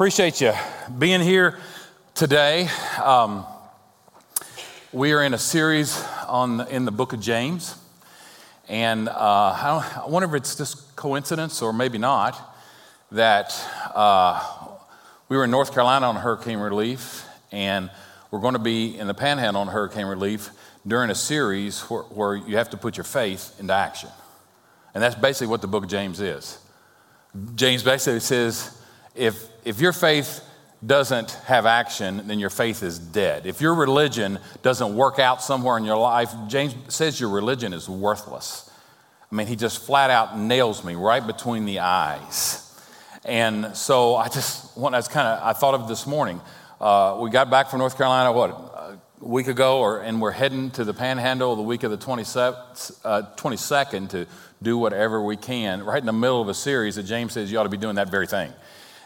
appreciate you being here today. Um, we are in a series on in the book of James, and uh, I, I, wonder if it's just coincidence or maybe not that uh, we were in North Carolina on hurricane relief, and we're going to be in the Panhandle on hurricane relief during a series where, where you have to put your faith into action, and that's basically what the book of James is. James basically says if, if your faith doesn't have action, then your faith is dead. If your religion doesn't work out somewhere in your life, James says your religion is worthless. I mean, he just flat out nails me right between the eyes. And so I just want, that's kind of, I thought of this morning. Uh, we got back from North Carolina, what, a week ago, or, and we're heading to the panhandle the week of the 27th, uh, 22nd to do whatever we can, right in the middle of a series that James says you ought to be doing that very thing.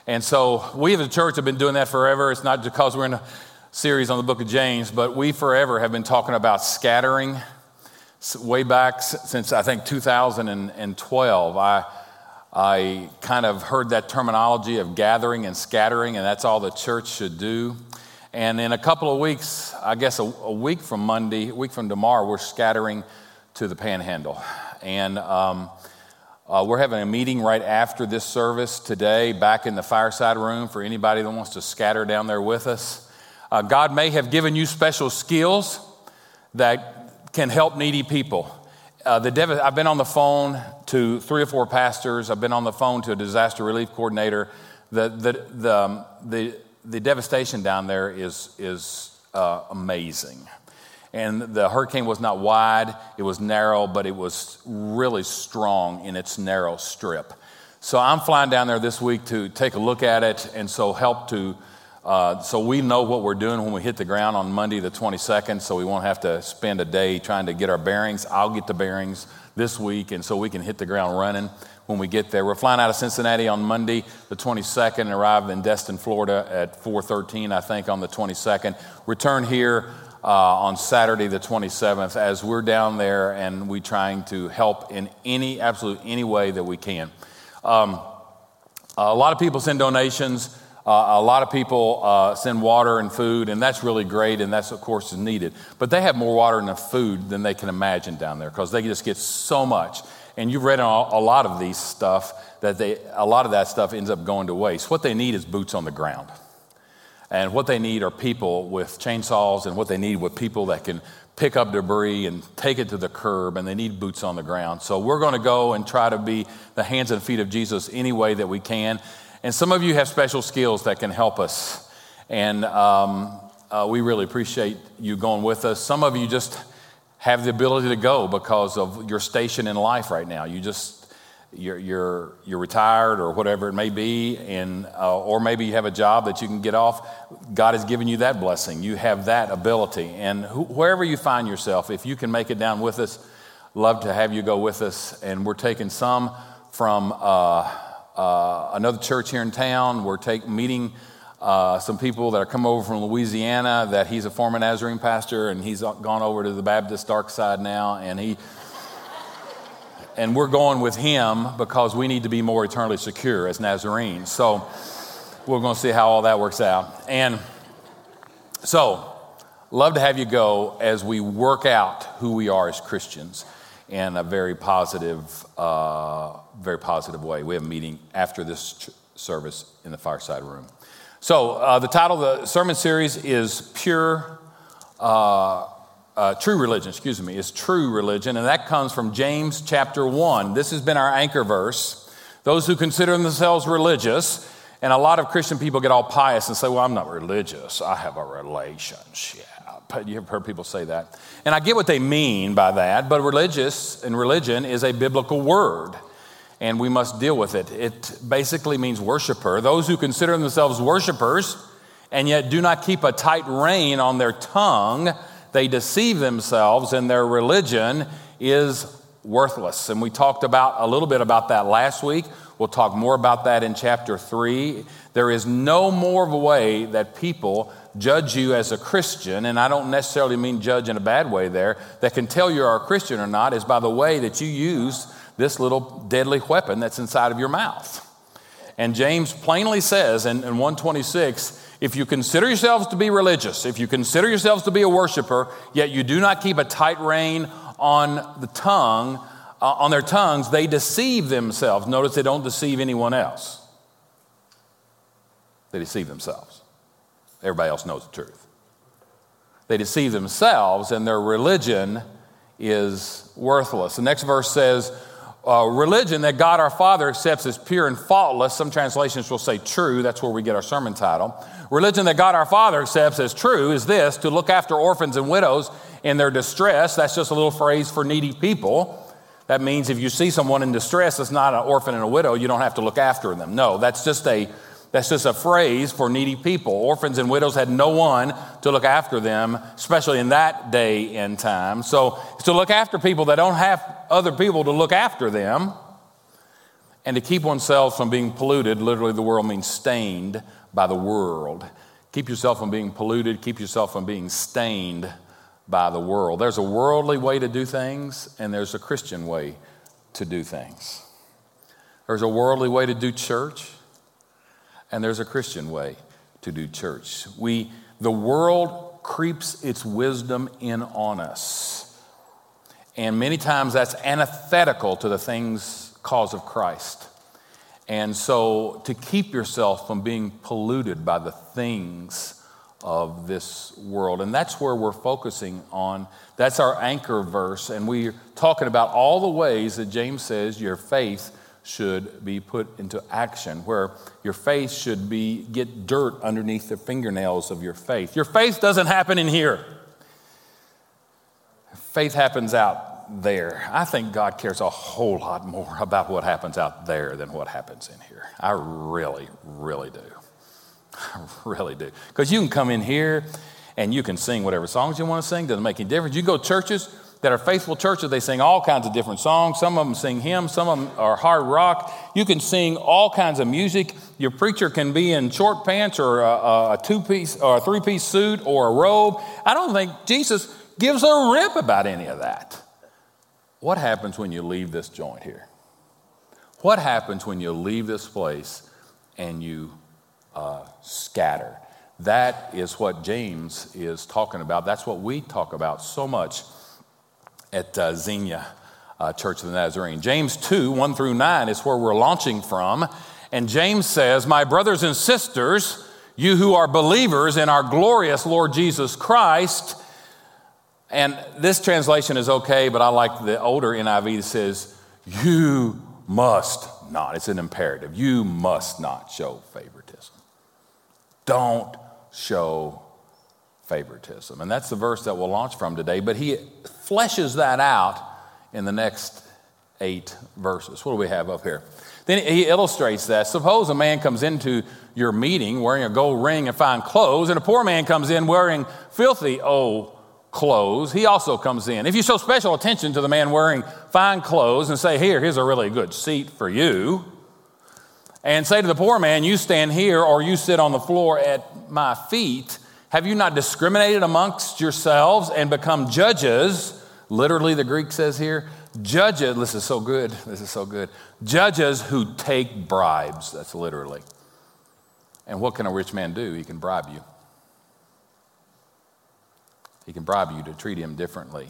And so we as a church have been doing that forever. It's not because we're in a series on the book of James, but we forever have been talking about scattering. Way back since I think 2012, I, I kind of heard that terminology of gathering and scattering, and that's all the church should do. And in a couple of weeks, I guess a, a week from Monday, a week from tomorrow, we're scattering to the panhandle. And um, uh, we're having a meeting right after this service today, back in the fireside room for anybody that wants to scatter down there with us. Uh, God may have given you special skills that can help needy people. Uh, the dev- I've been on the phone to three or four pastors. I've been on the phone to a disaster relief coordinator. The, the, the, um, the, the devastation down there is, is uh, amazing and the hurricane was not wide, it was narrow, but it was really strong in its narrow strip. So I'm flying down there this week to take a look at it and so help to, uh, so we know what we're doing when we hit the ground on Monday the 22nd, so we won't have to spend a day trying to get our bearings. I'll get the bearings this week, and so we can hit the ground running when we get there. We're flying out of Cincinnati on Monday the 22nd and arrive in Destin, Florida at 4:13, I think, on the 22nd. Return here uh, on Saturday, the 27th, as we're down there and we trying to help in any, absolute any way that we can. Um, a lot of people send donations. Uh, a lot of people uh, send water and food, and that's really great, and that's, of course, is needed. But they have more water and food than they can imagine down there because they just get so much. And you've read a lot of these stuff that they, a lot of that stuff ends up going to waste. What they need is boots on the ground. And what they need are people with chainsaws, and what they need with people that can pick up debris and take it to the curb, and they need boots on the ground. So we're going to go and try to be the hands and feet of Jesus any way that we can. And some of you have special skills that can help us. And um, uh, we really appreciate you going with us. Some of you just have the ability to go because of your station in life right now. You just you're, you're, you're retired or whatever it may be, and, uh, or maybe you have a job that you can get off. God has given you that blessing. You have that ability. And wh- wherever you find yourself, if you can make it down with us, love to have you go with us. And we're taking some from uh, uh, another church here in town. We're take, meeting uh, some people that are come over from Louisiana that he's a former Nazarene pastor, and he's gone over to the Baptist dark side now, and he and we're going with him because we need to be more eternally secure as Nazarenes. So we're going to see how all that works out. And so, love to have you go as we work out who we are as Christians in a very positive, uh, very positive way. We have a meeting after this service in the fireside room. So, uh, the title of the sermon series is Pure. Uh, uh, true religion, excuse me, is true religion, and that comes from James chapter 1. This has been our anchor verse. Those who consider themselves religious, and a lot of Christian people get all pious and say, Well, I'm not religious, I have a relationship. You've heard people say that. And I get what they mean by that, but religious and religion is a biblical word, and we must deal with it. It basically means worshiper. Those who consider themselves worshipers and yet do not keep a tight rein on their tongue they deceive themselves and their religion is worthless. And we talked about a little bit about that last week. We'll talk more about that in chapter 3. There is no more of a way that people judge you as a Christian, and I don't necessarily mean judge in a bad way there, that can tell you are a Christian or not is by the way that you use this little deadly weapon that's inside of your mouth. And James plainly says in, in 126 if you consider yourselves to be religious, if you consider yourselves to be a worshiper, yet you do not keep a tight rein on the tongue, uh, on their tongues, they deceive themselves. Notice they don't deceive anyone else, they deceive themselves. Everybody else knows the truth. They deceive themselves, and their religion is worthless. The next verse says, uh, religion that God our Father accepts as pure and faultless. Some translations will say true. That's where we get our sermon title. Religion that God our Father accepts as true is this to look after orphans and widows in their distress. That's just a little phrase for needy people. That means if you see someone in distress, it's not an orphan and a widow, you don't have to look after them. No, that's just a that's just a phrase for needy people. Orphans and widows had no one to look after them, especially in that day and time. So, to look after people that don't have other people to look after them, and to keep oneself from being polluted, literally, the world means stained by the world. Keep yourself from being polluted, keep yourself from being stained by the world. There's a worldly way to do things, and there's a Christian way to do things. There's a worldly way to do church, and there's a Christian way to do church. We, the world creeps its wisdom in on us. And many times that's antithetical to the things, cause of Christ. And so to keep yourself from being polluted by the things of this world. And that's where we're focusing on. That's our anchor verse. And we're talking about all the ways that James says your faith should be put into action, where your faith should be get dirt underneath the fingernails of your faith. Your faith doesn't happen in here. Faith happens out there. I think God cares a whole lot more about what happens out there than what happens in here. I really, really do. I really do. Because you can come in here and you can sing whatever songs you want to sing, doesn't make any difference. You go to churches, that are faithful churches, they sing all kinds of different songs. Some of them sing hymns, some of them are hard rock. You can sing all kinds of music. Your preacher can be in short pants or a, a two piece or a three piece suit or a robe. I don't think Jesus gives a rip about any of that. What happens when you leave this joint here? What happens when you leave this place and you uh, scatter? That is what James is talking about. That's what we talk about so much at uh, Xenia uh, Church of the Nazarene. James 2, 1 through 9 is where we're launching from. And James says, My brothers and sisters, you who are believers in our glorious Lord Jesus Christ, and this translation is okay, but I like the older NIV that says, You must not. It's an imperative. You must not show favoritism. Don't show favoritism. And that's the verse that we'll launch from today. But he fleshes that out in the next eight verses. What do we have up here? Then he illustrates that. Suppose a man comes into your meeting wearing a gold ring and fine clothes, and a poor man comes in wearing filthy old clothes. He also comes in. If you show special attention to the man wearing fine clothes and say, Here, here's a really good seat for you, and say to the poor man, You stand here or you sit on the floor at my feet, have you not discriminated amongst yourselves and become judges? Literally, the Greek says here, judges, this is so good, this is so good. Judges who take bribes, that's literally. And what can a rich man do? He can bribe you. He can bribe you to treat him differently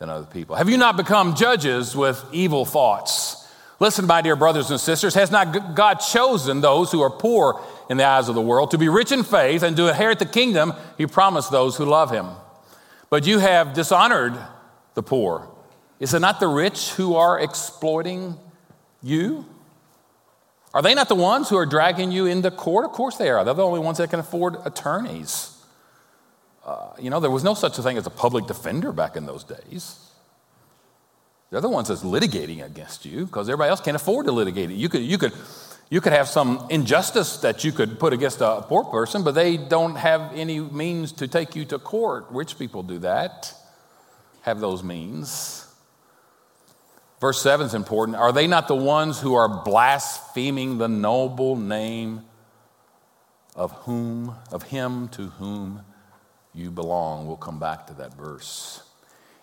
than other people. Have you not become judges with evil thoughts? Listen, my dear brothers and sisters, has not God chosen those who are poor in the eyes of the world to be rich in faith and to inherit the kingdom he promised those who love him? But you have dishonored the poor. Is it not the rich who are exploiting you? Are they not the ones who are dragging you into court? Of course they are. They're the only ones that can afford attorneys. Uh, you know, there was no such a thing as a public defender back in those days. They're the ones that's litigating against you because everybody else can't afford to litigate it. You could, you, could, you could have some injustice that you could put against a poor person, but they don't have any means to take you to court. Rich people do that, have those means. Verse 7 is important. Are they not the ones who are blaspheming the noble name of whom, of him to whom you belong? We'll come back to that verse.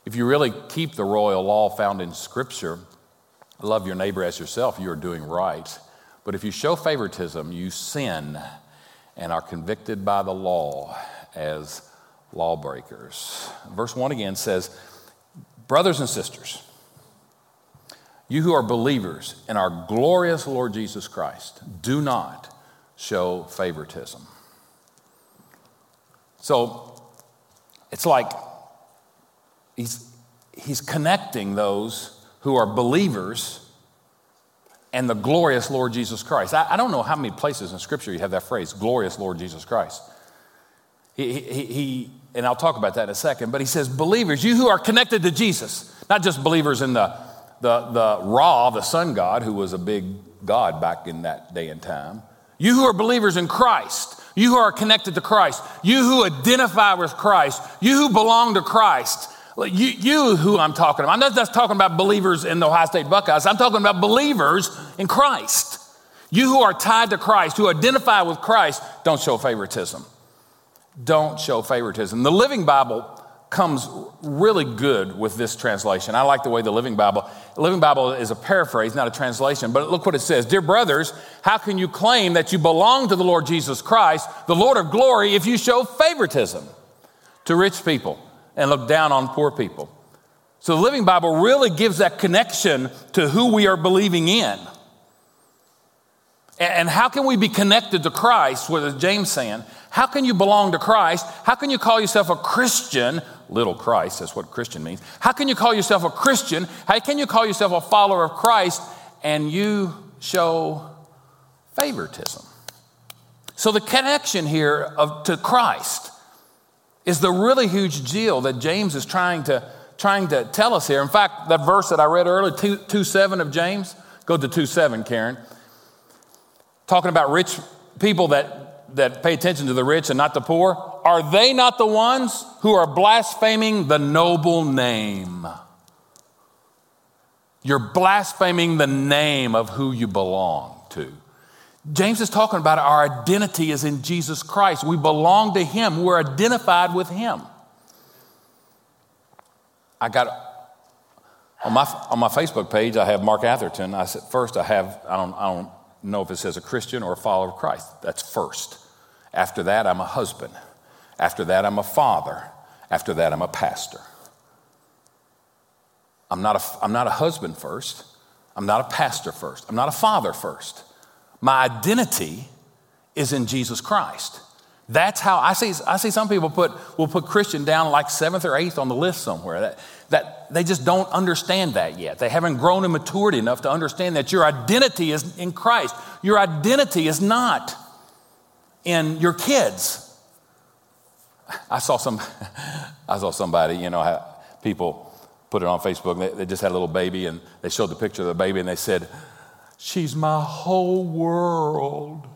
If you really keep the royal law found in Scripture, love your neighbor as yourself, you are doing right. But if you show favoritism, you sin and are convicted by the law as lawbreakers. Verse 1 again says, Brothers and sisters, you who are believers in our glorious Lord Jesus Christ, do not show favoritism. So it's like he's, he's connecting those who are believers and the glorious Lord Jesus Christ. I, I, don't know how many places in Scripture you have that phrase, glorious Lord Jesus Christ. He, he, he, and I'll talk about that in a second, but he says, believers, you who are connected to Jesus, not just believers in the, the, the Ra, the sun god, who was a big god back in that day and time, you who are believers in Christ, you who are connected to Christ, you who identify with Christ, you who belong to Christ, you, you who I'm talking about. I'm not just talking about believers in the Ohio State Buckeyes, I'm talking about believers in Christ. You who are tied to Christ, who identify with Christ, don't show favoritism. Don't show favoritism. The Living Bible comes really good with this translation. I like the way the Living Bible, the Living Bible is a paraphrase, not a translation, but look what it says. Dear brothers, how can you claim that you belong to the Lord Jesus Christ, the Lord of glory, if you show favoritism to rich people? And look down on poor people. So the Living Bible really gives that connection to who we are believing in. And how can we be connected to Christ, what James saying? How can you belong to Christ? How can you call yourself a Christian? Little Christ, that's what Christian means. How can you call yourself a Christian? How can you call yourself a follower of Christ and you show favoritism? So the connection here of, to Christ is the really huge deal that James is trying to, trying to tell us here. In fact, that verse that I read earlier, 2, 2 7 of James, go to 2 7, Karen, talking about rich people that, that pay attention to the rich and not the poor. Are they not the ones who are blaspheming the noble name? You're blaspheming the name of who you belong to. James is talking about our identity is in Jesus Christ. We belong to Him, we're identified with Him. I got on my, on my Facebook page, I have Mark Atherton. I said, first, I have, I don't, I don't know if it says a Christian or a follower of Christ. That's first. After that, I'm a husband. After that, I'm a father. After that, I'm a pastor. I'm not a, I'm not a husband first. I'm not a pastor first. I'm not a father first. My identity is in Jesus Christ. That's how I see, I see some people put, will put Christian down like seventh or eighth on the list somewhere. That, that they just don't understand that yet. They haven't grown in maturity enough to understand that your identity is in Christ. Your identity is not in your kids. I saw some, I saw somebody, you know, people put it on Facebook. They, they just had a little baby and they showed the picture of the baby and they said, She's my whole world.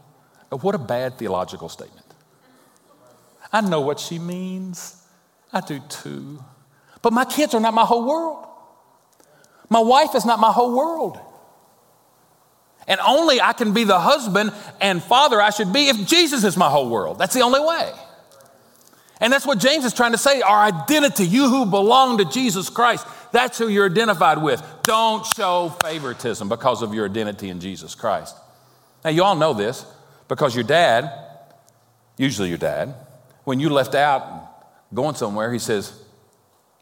What a bad theological statement. I know what she means. I do too. But my kids are not my whole world. My wife is not my whole world. And only I can be the husband and father I should be if Jesus is my whole world. That's the only way. And that's what James is trying to say. Our identity, you who belong to Jesus Christ, that's who you're identified with. Don't show favoritism because of your identity in Jesus Christ. Now, you all know this because your dad, usually your dad, when you left out going somewhere, he says,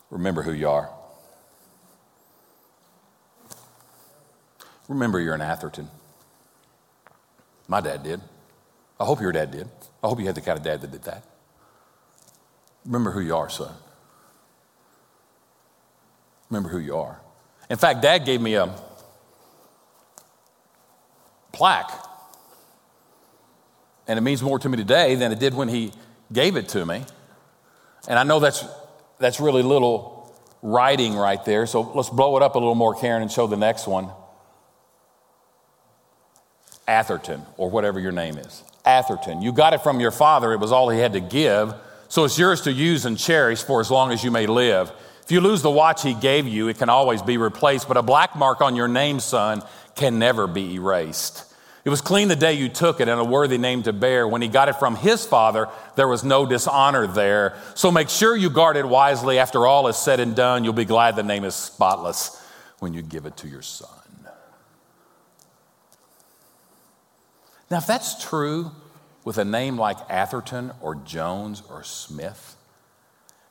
Remember who you are. Remember you're an Atherton. My dad did. I hope your dad did. I hope you had the kind of dad that did that. Remember who you are, son. Remember who you are. In fact, dad gave me a plaque. And it means more to me today than it did when he gave it to me. And I know that's, that's really little writing right there. So let's blow it up a little more, Karen, and show the next one. Atherton, or whatever your name is. Atherton. You got it from your father, it was all he had to give. So it's yours to use and cherish for as long as you may live. If you lose the watch he gave you, it can always be replaced, but a black mark on your name, son, can never be erased. It was clean the day you took it and a worthy name to bear. When he got it from his father, there was no dishonor there. So make sure you guard it wisely. After all is said and done, you'll be glad the name is spotless when you give it to your son. Now, if that's true with a name like Atherton or Jones or Smith,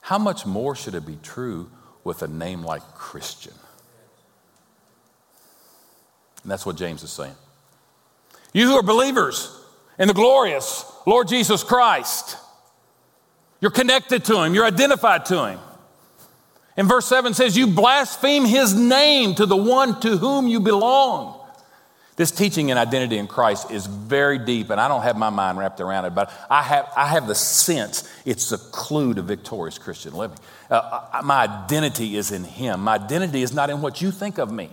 how much more should it be true with a name like Christian? And that's what James is saying. You who are believers in the glorious Lord Jesus Christ, you're connected to him, you're identified to him. And verse 7 says, You blaspheme his name to the one to whom you belong. This teaching and identity in Christ is very deep, and I don't have my mind wrapped around it, but I have, I have the sense it's a clue to victorious Christian living. Uh, my identity is in Him. My identity is not in what you think of me.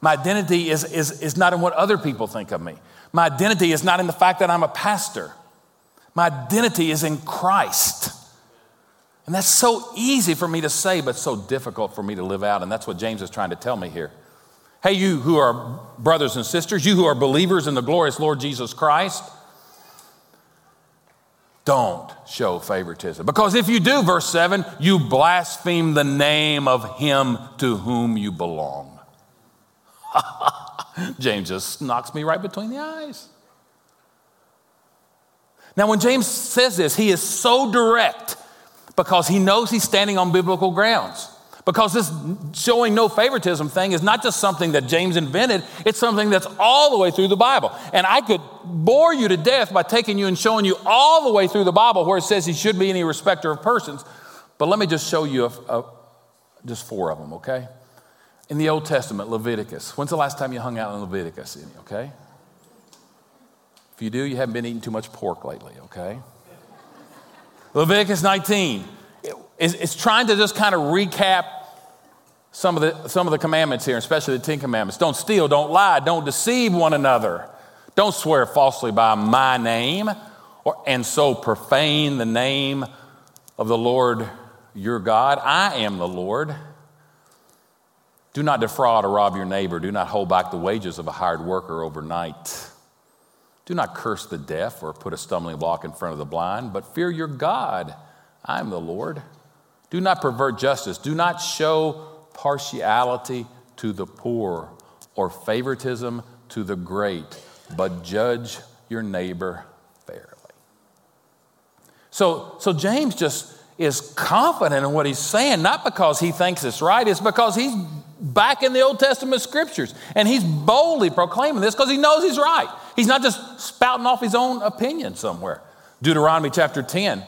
My identity is, is, is not in what other people think of me. My identity is not in the fact that I'm a pastor. My identity is in Christ. And that's so easy for me to say, but so difficult for me to live out. And that's what James is trying to tell me here. Hey, you who are brothers and sisters, you who are believers in the glorious Lord Jesus Christ, don't show favoritism. Because if you do, verse 7, you blaspheme the name of him to whom you belong. James just knocks me right between the eyes. Now, when James says this, he is so direct because he knows he's standing on biblical grounds. Because this showing no favoritism thing is not just something that James invented, it's something that's all the way through the Bible. And I could bore you to death by taking you and showing you all the way through the Bible where it says he should be any respecter of persons. But let me just show you a, a, just four of them, okay? In the Old Testament, Leviticus. When's the last time you hung out in Leviticus? Okay? If you do, you haven't been eating too much pork lately, okay? Leviticus 19. It's trying to just kind of recap some of the, some of the commandments here, especially the Ten Commandments. Don't steal, don't lie, don't deceive one another, don't swear falsely by my name, or, and so profane the name of the Lord your God. I am the Lord. Do not defraud or rob your neighbor. Do not hold back the wages of a hired worker overnight. Do not curse the deaf or put a stumbling block in front of the blind, but fear your God. I am the Lord. Do not pervert justice. Do not show partiality to the poor or favoritism to the great, but judge your neighbor fairly. So, so James just is confident in what he's saying, not because he thinks it's right, it's because he's back in the Old Testament scriptures. And he's boldly proclaiming this because he knows he's right. He's not just spouting off his own opinion somewhere. Deuteronomy chapter 10.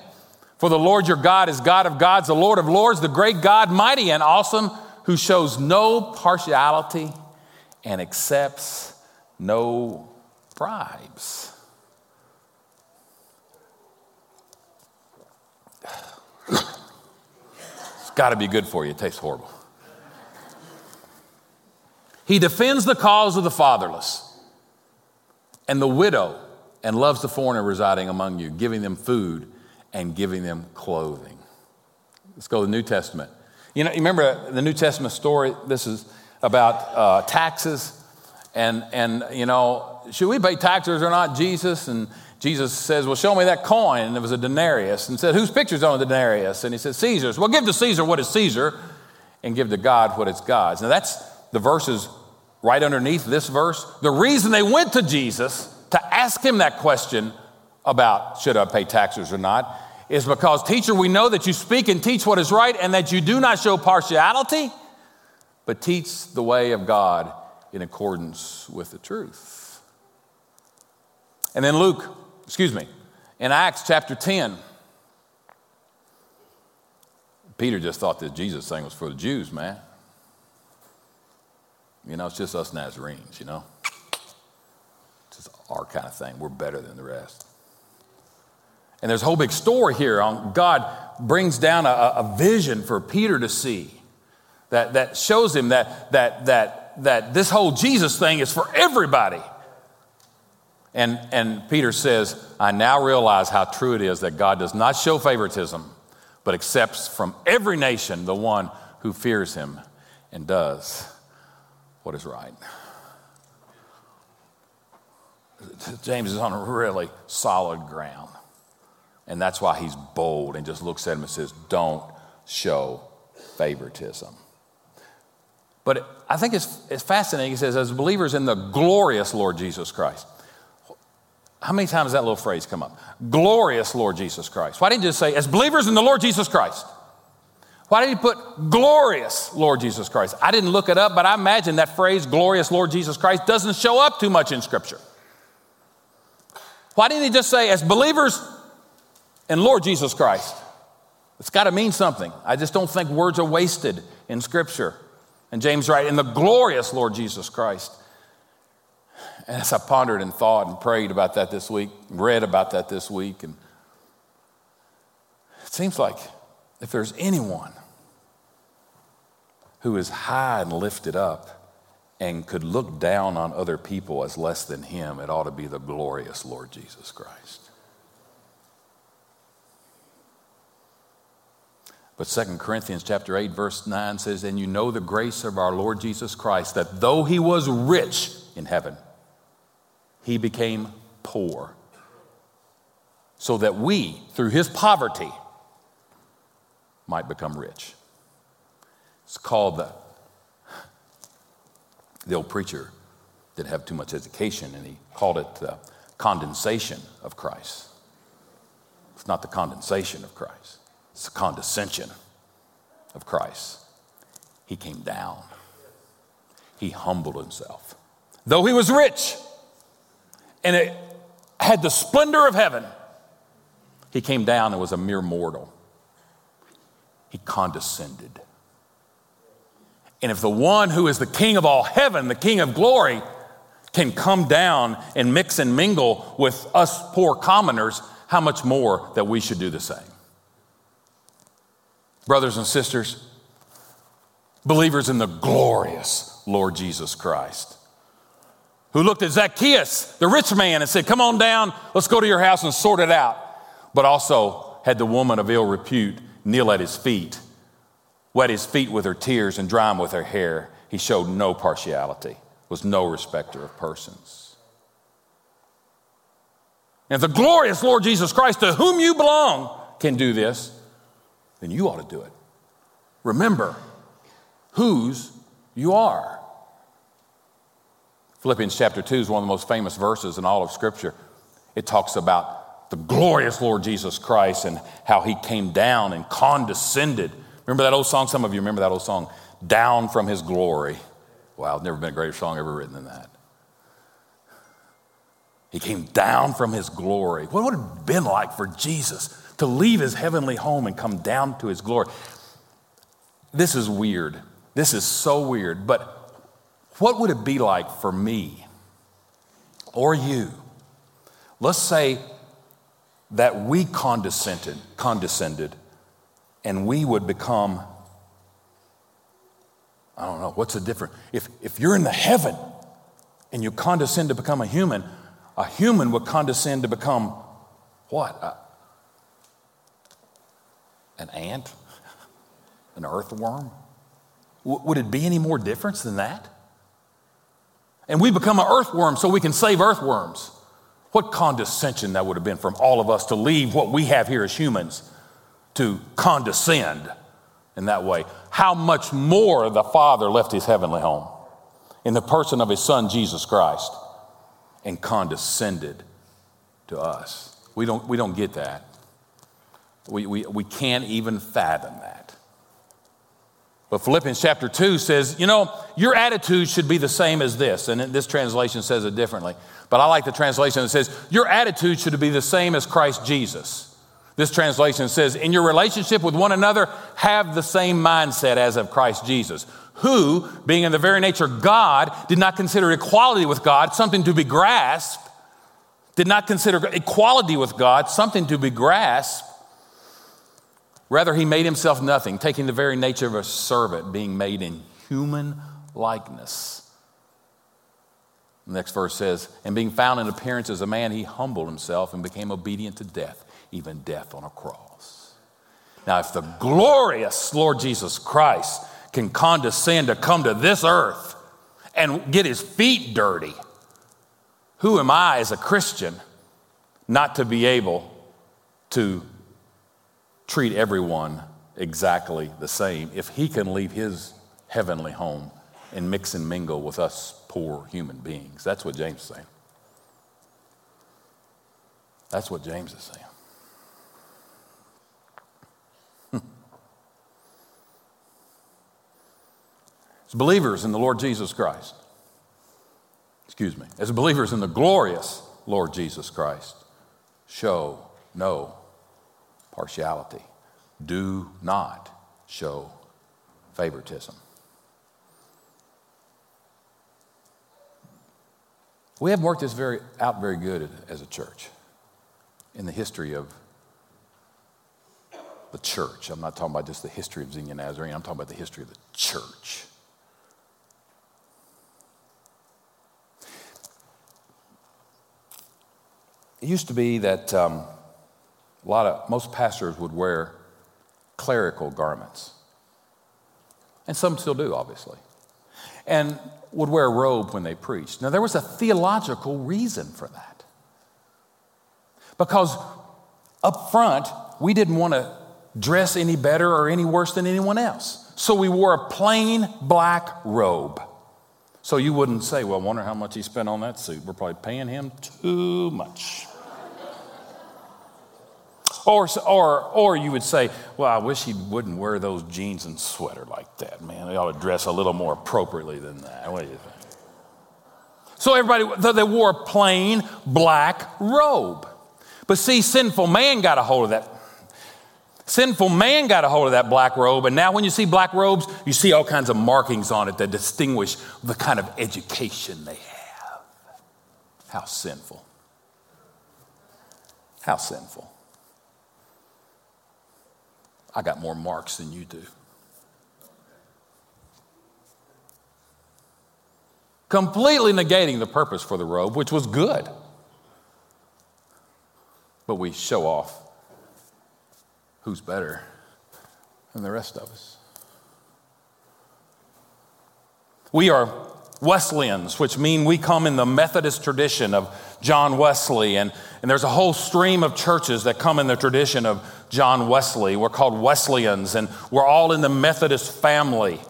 For the Lord your God is God of gods, the Lord of lords, the great God, mighty and awesome, who shows no partiality and accepts no bribes. it's got to be good for you. It tastes horrible. He defends the cause of the fatherless and the widow and loves the foreigner residing among you, giving them food and giving them clothing. Let's go to the New Testament. You know, you remember the New Testament story? This is about uh, taxes. And, and, you know, should we pay taxes or not, Jesus? And Jesus says, Well, show me that coin. And it was a denarius. And said, Whose picture's on the denarius? And he said, Caesar's. Well, give to Caesar what is Caesar and give to God what is God's. Now, that's the verses right underneath this verse, the reason they went to Jesus to ask him that question about should I pay taxes or not is because, teacher, we know that you speak and teach what is right and that you do not show partiality, but teach the way of God in accordance with the truth. And then Luke, excuse me, in Acts chapter 10, Peter just thought this Jesus thing was for the Jews, man. You know, it's just us Nazarenes, you know? It's just our kind of thing. We're better than the rest. And there's a whole big story here on God brings down a, a vision for Peter to see that, that shows him that, that, that, that this whole Jesus thing is for everybody. And, and Peter says, I now realize how true it is that God does not show favoritism, but accepts from every nation the one who fears him and does what is right. James is on a really solid ground. And that's why he's bold and just looks at him and says, Don't show favoritism. But I think it's, it's fascinating. He says, As believers in the glorious Lord Jesus Christ. How many times that little phrase come up? Glorious Lord Jesus Christ. Why didn't you just say, as believers in the Lord Jesus Christ? Why did he put glorious Lord Jesus Christ? I didn't look it up, but I imagine that phrase, glorious Lord Jesus Christ, doesn't show up too much in Scripture. Why didn't he just say, as believers in Lord Jesus Christ? It's got to mean something. I just don't think words are wasted in Scripture. And James writes, in the glorious Lord Jesus Christ. And as I pondered and thought and prayed about that this week, read about that this week, and it seems like if there's anyone who is high and lifted up and could look down on other people as less than him, it ought to be the glorious Lord Jesus Christ. But 2 Corinthians chapter 8 verse 9 says, "And you know the grace of our Lord Jesus Christ that though he was rich in heaven, he became poor, so that we through his poverty might become rich." It's called the the old preacher didn't have too much education, and he called it the condensation of Christ. It's not the condensation of Christ, it's the condescension of Christ. He came down, he humbled himself. Though he was rich and it had the splendor of heaven, he came down and was a mere mortal. He condescended. And if the one who is the king of all heaven, the king of glory, can come down and mix and mingle with us poor commoners, how much more that we should do the same? Brothers and sisters, believers in the glorious Lord Jesus Christ, who looked at Zacchaeus, the rich man, and said, Come on down, let's go to your house and sort it out, but also had the woman of ill repute kneel at his feet wet his feet with her tears and dry them with her hair. He showed no partiality, was no respecter of persons. And the glorious Lord Jesus Christ, to whom you belong, can do this, then you ought to do it. Remember whose you are. Philippians chapter 2 is one of the most famous verses in all of Scripture. It talks about the glorious Lord Jesus Christ and how he came down and condescended Remember that old song? Some of you remember that old song, Down from His Glory. Wow, never been a greater song ever written than that. He came down from his glory. What would it have been like for Jesus to leave his heavenly home and come down to his glory? This is weird. This is so weird. But what would it be like for me or you? Let's say that we condescended, condescended and we would become, I don't know, what's the difference? If, if you're in the heaven and you condescend to become a human, a human would condescend to become what? An ant? An earthworm? W- would it be any more difference than that? And we become an earthworm so we can save earthworms. What condescension that would have been from all of us to leave what we have here as humans to condescend in that way. How much more the Father left his heavenly home in the person of his Son, Jesus Christ, and condescended to us. We don't, we don't get that. We, we, we can't even fathom that. But Philippians chapter 2 says, you know, your attitude should be the same as this. And this translation says it differently. But I like the translation that says, your attitude should be the same as Christ Jesus. This translation says, In your relationship with one another, have the same mindset as of Christ Jesus, who, being in the very nature God, did not consider equality with God something to be grasped, did not consider equality with God something to be grasped. Rather, he made himself nothing, taking the very nature of a servant, being made in human likeness. The next verse says, And being found in appearance as a man, he humbled himself and became obedient to death even death on a cross. Now, if the glorious Lord Jesus Christ can condescend to come to this earth and get his feet dirty, who am I as a Christian not to be able to treat everyone exactly the same if he can leave his heavenly home and mix and mingle with us poor human beings? That's what James is saying. That's what James is saying. As believers in the Lord Jesus Christ, excuse me, as believers in the glorious Lord Jesus Christ, show no partiality. Do not show favoritism. We haven't worked this very, out very good as a church in the history of the church. I'm not talking about just the history of Xenia Nazarene, I'm talking about the history of the church. It used to be that um, a lot of, most pastors would wear clerical garments. And some still do, obviously. And would wear a robe when they preached. Now, there was a theological reason for that. Because up front, we didn't want to dress any better or any worse than anyone else. So we wore a plain black robe. So you wouldn't say, well, I wonder how much he spent on that suit. We're probably paying him too much. Or, or, or you would say, well, I wish he wouldn't wear those jeans and sweater like that, man. They ought to dress a little more appropriately than that. What do you think? So everybody, they wore a plain black robe. But see, sinful man got a hold of that. Sinful man got a hold of that black robe, and now when you see black robes, you see all kinds of markings on it that distinguish the kind of education they have. How sinful. How sinful. I got more marks than you do. Completely negating the purpose for the robe, which was good. But we show off who's better than the rest of us. We are Wesleyans, which mean we come in the Methodist tradition of John Wesley, and, and there's a whole stream of churches that come in the tradition of John Wesley. We're called Wesleyans, and we're all in the Methodist family.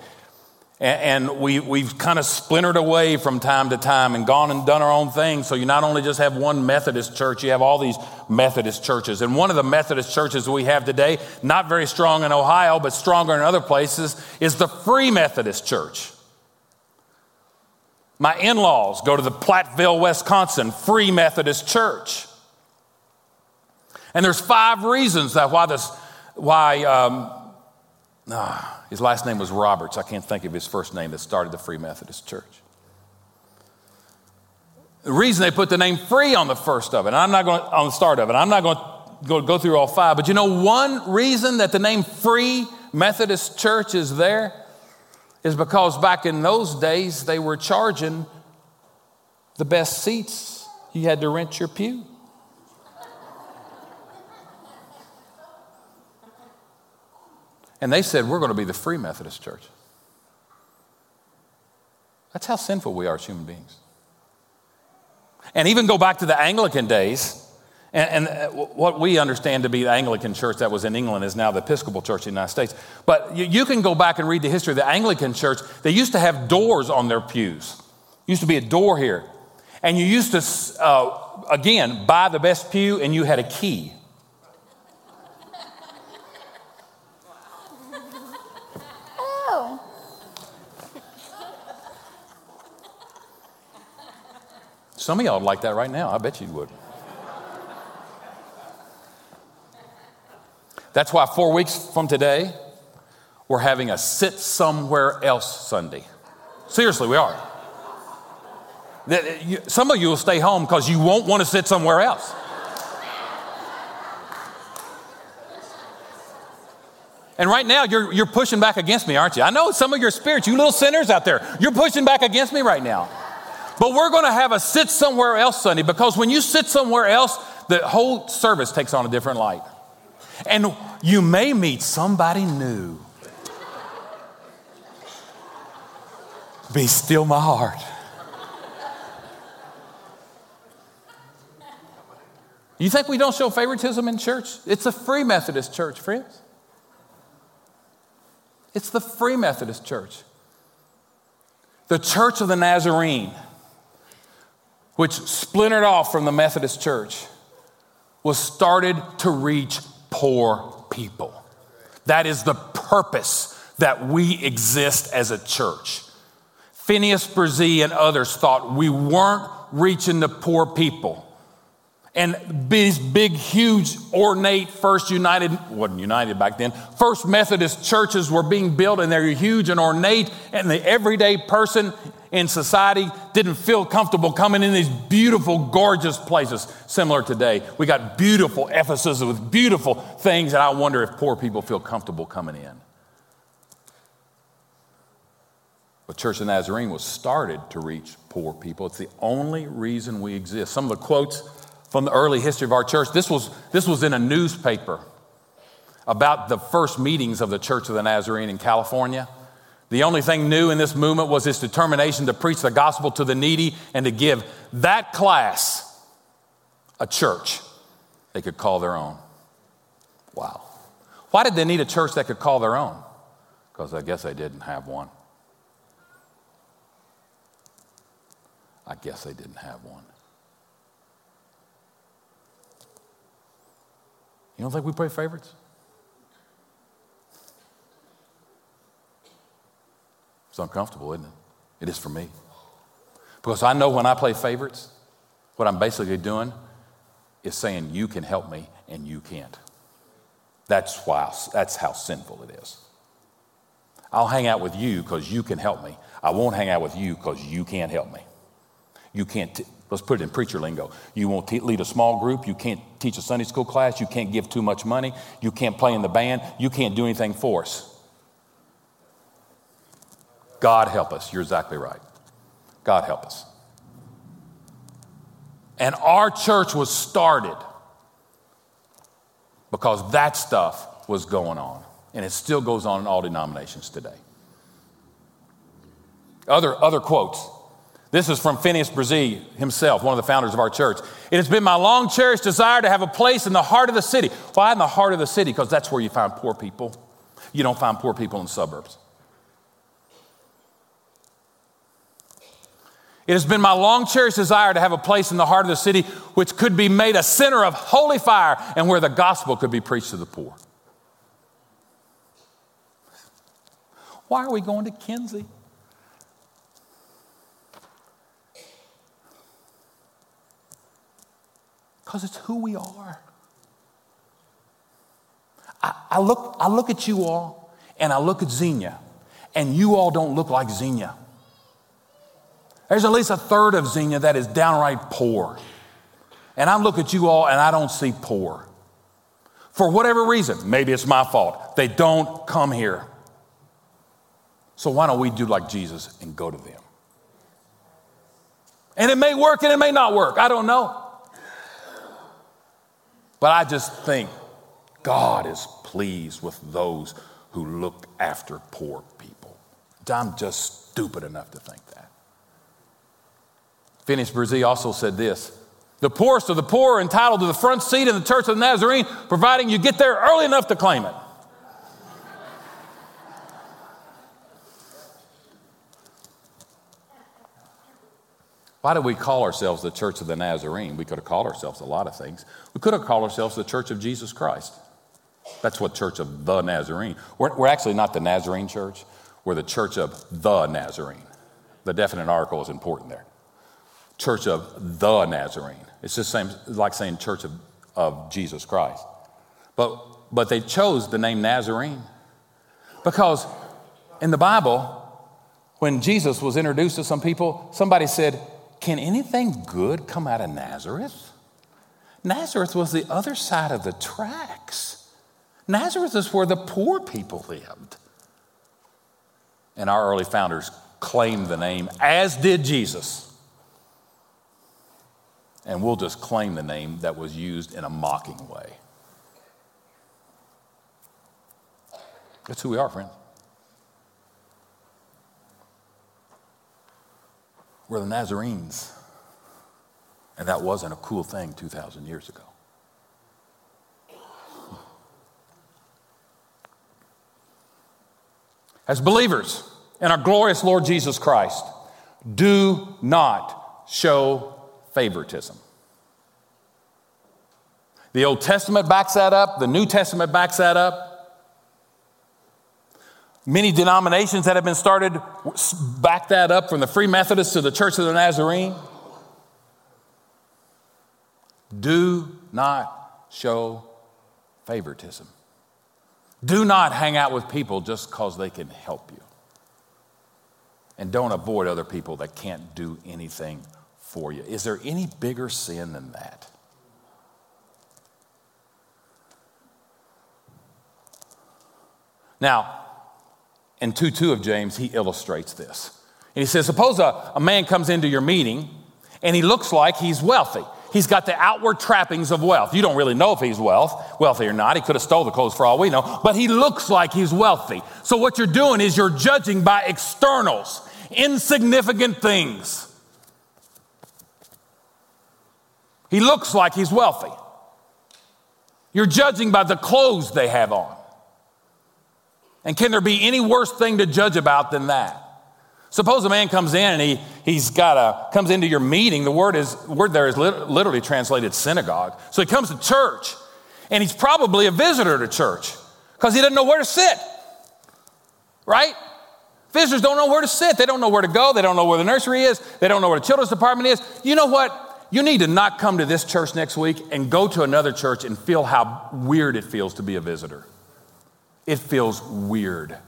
And, we, we've kind of splintered away from time to time and gone and done our own thing. So you not only just have one Methodist church, you have all these Methodist churches. And one of the Methodist churches we have today, not very strong in Ohio, but stronger in other places, is the Free Methodist Church. My in laws go to the Platteville, Wisconsin Free Methodist Church. And there's five reasons that why this, why um, ah, his last name was Roberts. I can't think of his first name that started the Free Methodist Church. The reason they put the name free on the first of it, and I'm not going on the start of it, I'm not going to go, go through all five, but you know one reason that the name Free Methodist Church is there is because back in those days they were charging the best seats. You had to rent your pew. And they said, We're going to be the Free Methodist Church. That's how sinful we are as human beings. And even go back to the Anglican days, and, and, uh, what we understand to be the Anglican church that was in England is now the Episcopal Church in the United States. But you, you can go back and read the history of the Anglican church. They used to have doors on their pews. Used to be a door here. And you used to, uh, again, buy the best pew and you had a key. Oh. Some of y'all would like that right now. I bet you would. That's why four weeks from today, we're having a sit somewhere else Sunday. Seriously, we are. Some of you will stay home because you won't want to sit somewhere else. And right now, you're, you're pushing back against me, aren't you? I know some of your spirits, you little sinners out there, you're pushing back against me right now. But we're going to have a sit somewhere else Sunday because when you sit somewhere else, the whole service takes on a different light. And you may meet somebody new. Be still my heart. You think we don't show favoritism in church? It's a free Methodist church, friends. It's the free Methodist church. The Church of the Nazarene, which splintered off from the Methodist church was started to reach poor people. That is the purpose that we exist as a church. Phineas Bresee and others thought we weren't reaching the poor people. And these big, huge, ornate First United, wasn't United back then, First Methodist churches were being built and they're huge and ornate, and the everyday person in society didn't feel comfortable coming in these beautiful, gorgeous places. Similar today, we got beautiful Ephesus with beautiful things, and I wonder if poor people feel comfortable coming in. The Church of Nazarene was started to reach poor people. It's the only reason we exist. Some of the quotes from the early history of our church, this was, this was in a newspaper about the first meetings of the Church of the Nazarene in California. The only thing new in this movement was its determination to preach the gospel to the needy and to give that class a church they could call their own. Wow. Why did they need a church that could call their own? Because I guess they didn't have one. I guess they didn't have one. You don't think we play favorites? It's uncomfortable, isn't it? It is for me. Because I know when I play favorites, what I'm basically doing is saying, You can help me and you can't. That's, why, that's how sinful it is. I'll hang out with you because you can help me. I won't hang out with you because you can't help me. You can't, t- let's put it in preacher lingo. You won't t- lead a small group. You can't teach a Sunday school class. You can't give too much money. You can't play in the band. You can't do anything for us. God help us. You're exactly right. God help us. And our church was started because that stuff was going on. And it still goes on in all denominations today. Other, other quotes. This is from Phineas Bresee himself, one of the founders of our church. It has been my long cherished desire to have a place in the heart of the city. Why in the heart of the city? Because that's where you find poor people. You don't find poor people in the suburbs. It has been my long cherished desire to have a place in the heart of the city which could be made a center of holy fire and where the gospel could be preached to the poor. Why are we going to Kinsey? Because it's who we are. I, I, look, I look at you all and I look at Xenia, and you all don't look like Xenia. There's at least a third of Xenia that is downright poor. And I look at you all and I don't see poor. For whatever reason, maybe it's my fault, they don't come here. So why don't we do like Jesus and go to them? And it may work and it may not work. I don't know. But I just think God is pleased with those who look after poor people. I'm just stupid enough to think that. Phineas Bresee also said this The poorest of the poor are entitled to the front seat in the Church of the Nazarene, providing you get there early enough to claim it. Why do we call ourselves the Church of the Nazarene? We could have called ourselves a lot of things. We could have called ourselves the Church of Jesus Christ. That's what Church of the Nazarene. We're, we're actually not the Nazarene Church, we're the Church of the Nazarene. The definite article is important there. Church of the Nazarene. It's just same, like saying Church of, of Jesus Christ. But, but they chose the name Nazarene because in the Bible, when Jesus was introduced to some people, somebody said, can anything good come out of Nazareth? Nazareth was the other side of the tracks. Nazareth is where the poor people lived. And our early founders claimed the name, as did Jesus. And we'll just claim the name that was used in a mocking way. That's who we are, friends. We're the Nazarenes. And that wasn't a cool thing 2,000 years ago. As believers in our glorious Lord Jesus Christ, do not show favoritism. The Old Testament backs that up, the New Testament backs that up. Many denominations that have been started back that up from the Free Methodists to the Church of the Nazarene. Do not show favoritism. Do not hang out with people just because they can help you. And don't avoid other people that can't do anything for you. Is there any bigger sin than that? Now, in 2 2 of James, he illustrates this. And he says, Suppose a, a man comes into your meeting and he looks like he's wealthy. He's got the outward trappings of wealth. You don't really know if he's wealth, wealthy or not. He could have stole the clothes for all we know, but he looks like he's wealthy. So what you're doing is you're judging by externals, insignificant things. He looks like he's wealthy. You're judging by the clothes they have on. And can there be any worse thing to judge about than that? Suppose a man comes in and he, he's got a, comes into your meeting. The word is, word there is literally translated synagogue. So he comes to church and he's probably a visitor to church because he doesn't know where to sit. Right? Visitors don't know where to sit. They don't know where to go. They don't know where the nursery is. They don't know where the children's department is. You know what? You need to not come to this church next week and go to another church and feel how weird it feels to be a visitor. It feels weird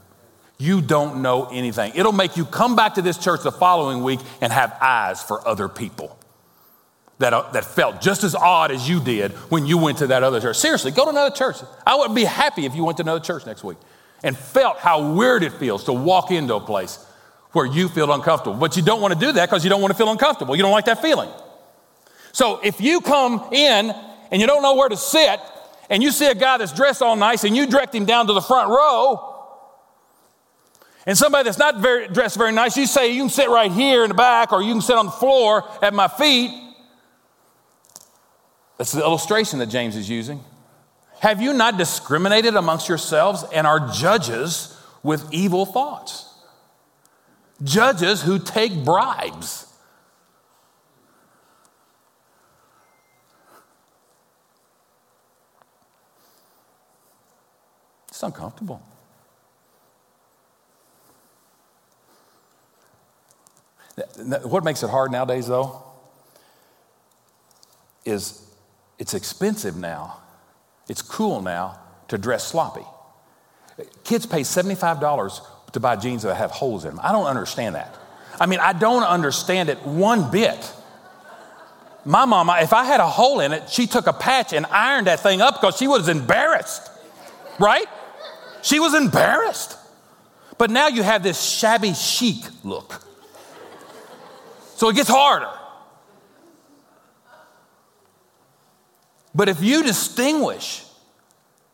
you don't know anything. It'll make you come back to this church the following week and have eyes for other people that, uh, that felt just as odd as you did when you went to that other church. Seriously, go to another church. I would be happy if you went to another church next week and felt how weird it feels to walk into a place where you feel uncomfortable. But you don't want to do that because you don't want to feel uncomfortable. You don't like that feeling. So if you come in and you don't know where to sit, and you see a guy that's dressed all nice and you direct him down to the front row, and somebody that's not very, dressed very nice, you say, you can sit right here in the back or you can sit on the floor at my feet. That's the illustration that James is using. Have you not discriminated amongst yourselves and are judges with evil thoughts? Judges who take bribes. It's uncomfortable. What makes it hard nowadays, though, is it's expensive now. It's cool now to dress sloppy. Kids pay $75 to buy jeans that have holes in them. I don't understand that. I mean, I don't understand it one bit. My mama, if I had a hole in it, she took a patch and ironed that thing up because she was embarrassed, right? She was embarrassed. But now you have this shabby chic look. So it gets harder. But if you distinguish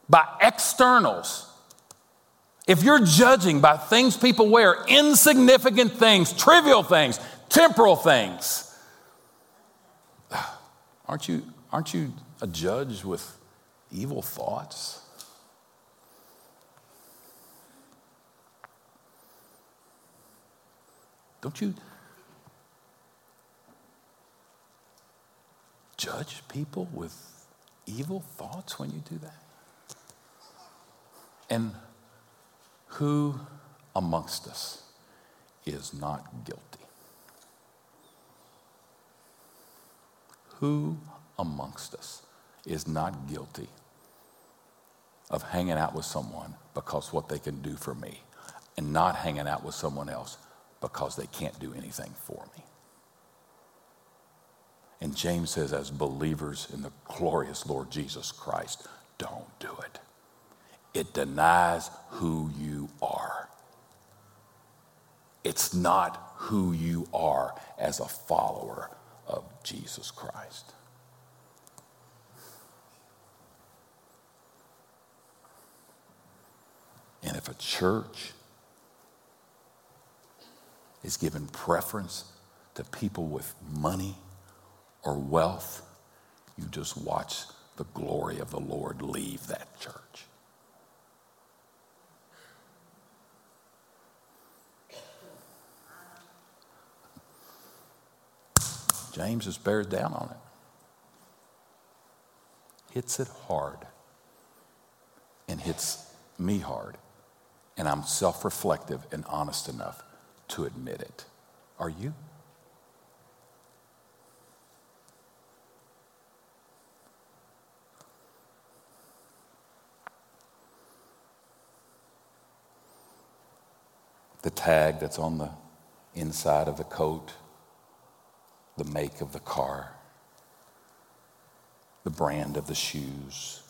by externals, if you're judging by things people wear, insignificant things, trivial things, temporal things, aren't you, aren't you a judge with evil thoughts? Don't you, judge people with evil thoughts when you do that? And who amongst us is not guilty? Who amongst us is not guilty of hanging out with someone because what they can do for me and not hanging out with someone else because they can't do anything for me? And James says, as believers in the glorious Lord Jesus Christ, don't do it. It denies who you are. It's not who you are as a follower of Jesus Christ. And if a church is given preference to people with money, or wealth, you just watch the glory of the Lord leave that church. James just bears down on it. hits it hard and hits me hard. And I'm self reflective and honest enough to admit it. Are you? The tag that's on the inside of the coat, the make of the car, the brand of the shoes.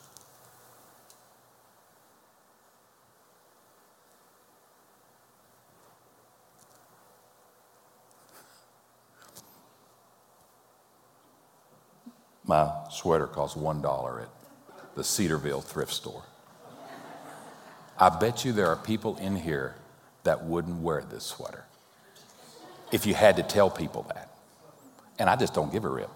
My sweater costs $1 at the Cedarville thrift store. I bet you there are people in here that wouldn't wear this sweater if you had to tell people that. And I just don't give a rip.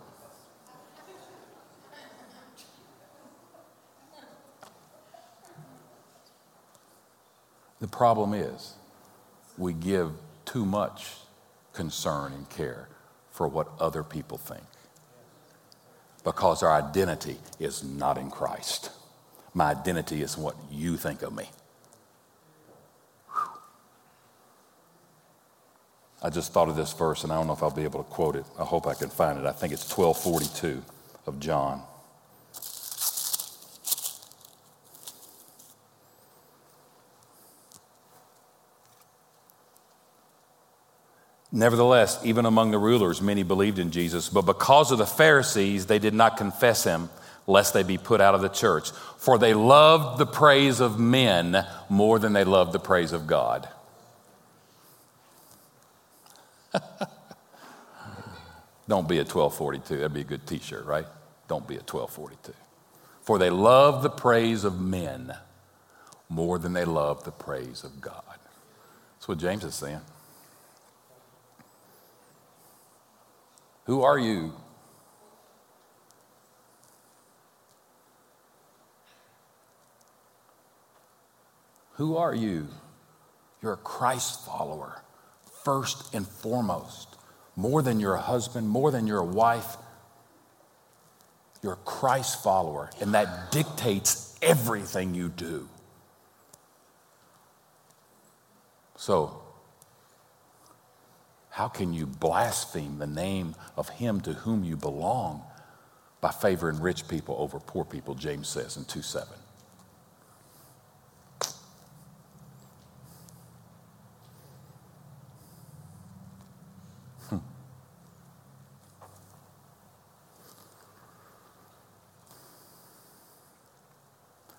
The problem is we give too much concern and care for what other people think because our identity is not in Christ. My identity is what you think of me. I just thought of this verse, and I don't know if I'll be able to quote it. I hope I can find it. I think it's 1242 of John. Nevertheless, even among the rulers, many believed in Jesus, but because of the Pharisees, they did not confess him, lest they be put out of the church. For they loved the praise of men more than they loved the praise of God. Don't be a 1242. That'd be a good t shirt, right? Don't be a 1242. For they love the praise of men more than they love the praise of God. That's what James is saying. Who are you? Who are you? You're a Christ follower, first and foremost. More than you're a husband, more than you're a wife. You're a Christ follower, and that dictates everything you do. So, how can you blaspheme the name of him to whom you belong by favoring rich people over poor people, James says in 2 7. Hmm.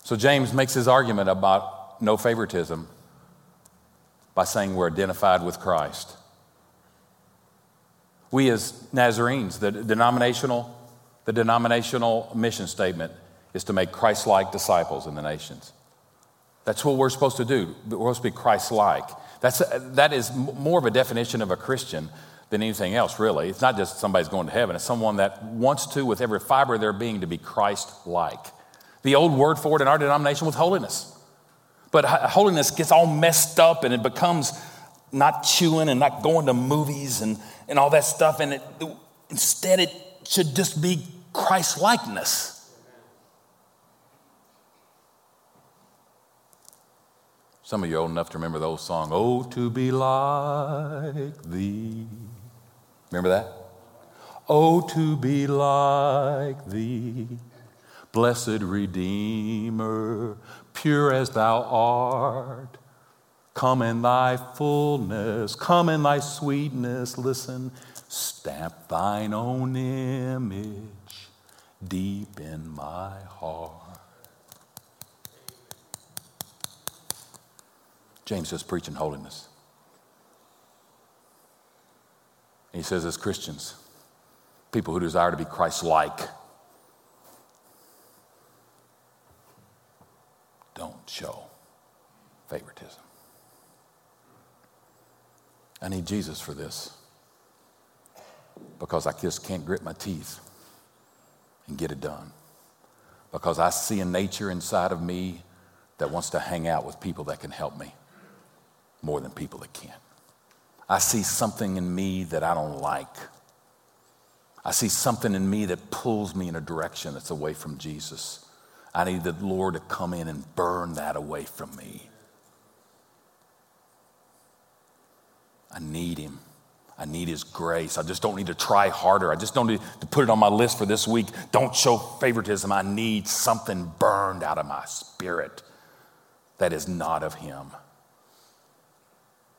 So James makes his argument about no favoritism by saying we're identified with Christ. We as Nazarenes, the denominational, the denominational mission statement is to make Christ-like disciples in the nations. That's what we're supposed to do. We're supposed to be Christ-like. That's, that is more of a definition of a Christian than anything else, really. It's not just somebody's going to heaven. It's someone that wants to, with every fiber of their being, to be Christ-like. The old word for it in our denomination was holiness. But holiness gets all messed up and it becomes not chewing and not going to movies and, and all that stuff. And it, instead, it should just be Christ likeness. Some of you are old enough to remember the old song, Oh, to be like thee. Remember that? Oh, to be like thee, blessed Redeemer, pure as thou art. Come in thy fullness, come in thy sweetness. Listen, stamp thine own image deep in my heart. James is preaching holiness. he says, as Christians, people who desire to be Christ like, don't show favoritism. I need Jesus for this because I just can't grit my teeth and get it done. Because I see a nature inside of me that wants to hang out with people that can help me more than people that can't. I see something in me that I don't like. I see something in me that pulls me in a direction that's away from Jesus. I need the Lord to come in and burn that away from me. I need Him. I need His grace. I just don't need to try harder. I just don't need to put it on my list for this week. Don't show favoritism. I need something burned out of my spirit that is not of Him.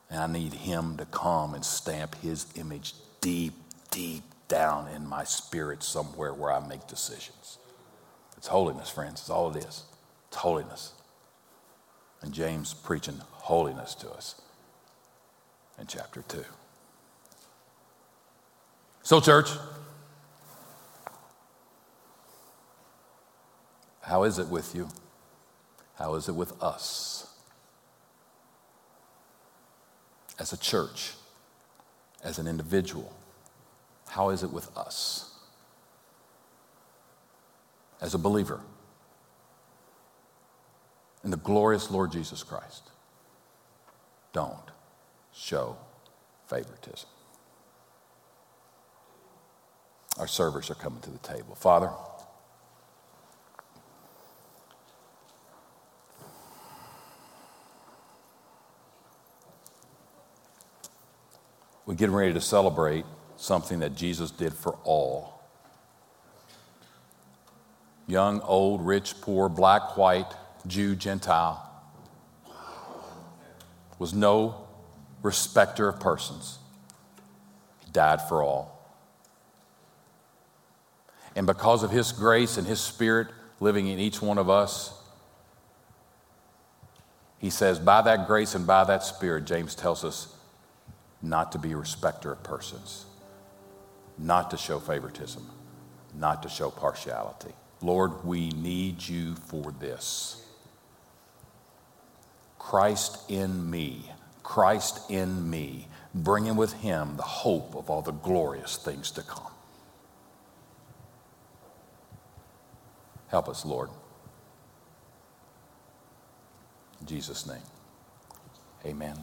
And I need Him to come and stamp His image deep, deep down in my spirit somewhere where I make decisions. It's holiness, friends. It's all it is. It's holiness. And James preaching holiness to us in chapter 2. So, church, how is it with you? How is it with us? As a church, as an individual, how is it with us? As a believer in the glorious Lord Jesus Christ, don't show favoritism. Our servers are coming to the table. Father, we're getting ready to celebrate something that Jesus did for all young, old, rich, poor, black, white, Jew, Gentile was no respecter of persons. He died for all. And because of His grace and His Spirit living in each one of us, He says, by that grace and by that Spirit, James tells us not to be a respecter of persons, not to show favoritism, not to show partiality. Lord, we need you for this. Christ in me, Christ in me, bringing with him the hope of all the glorious things to come. Help us, Lord. In Jesus' name, amen.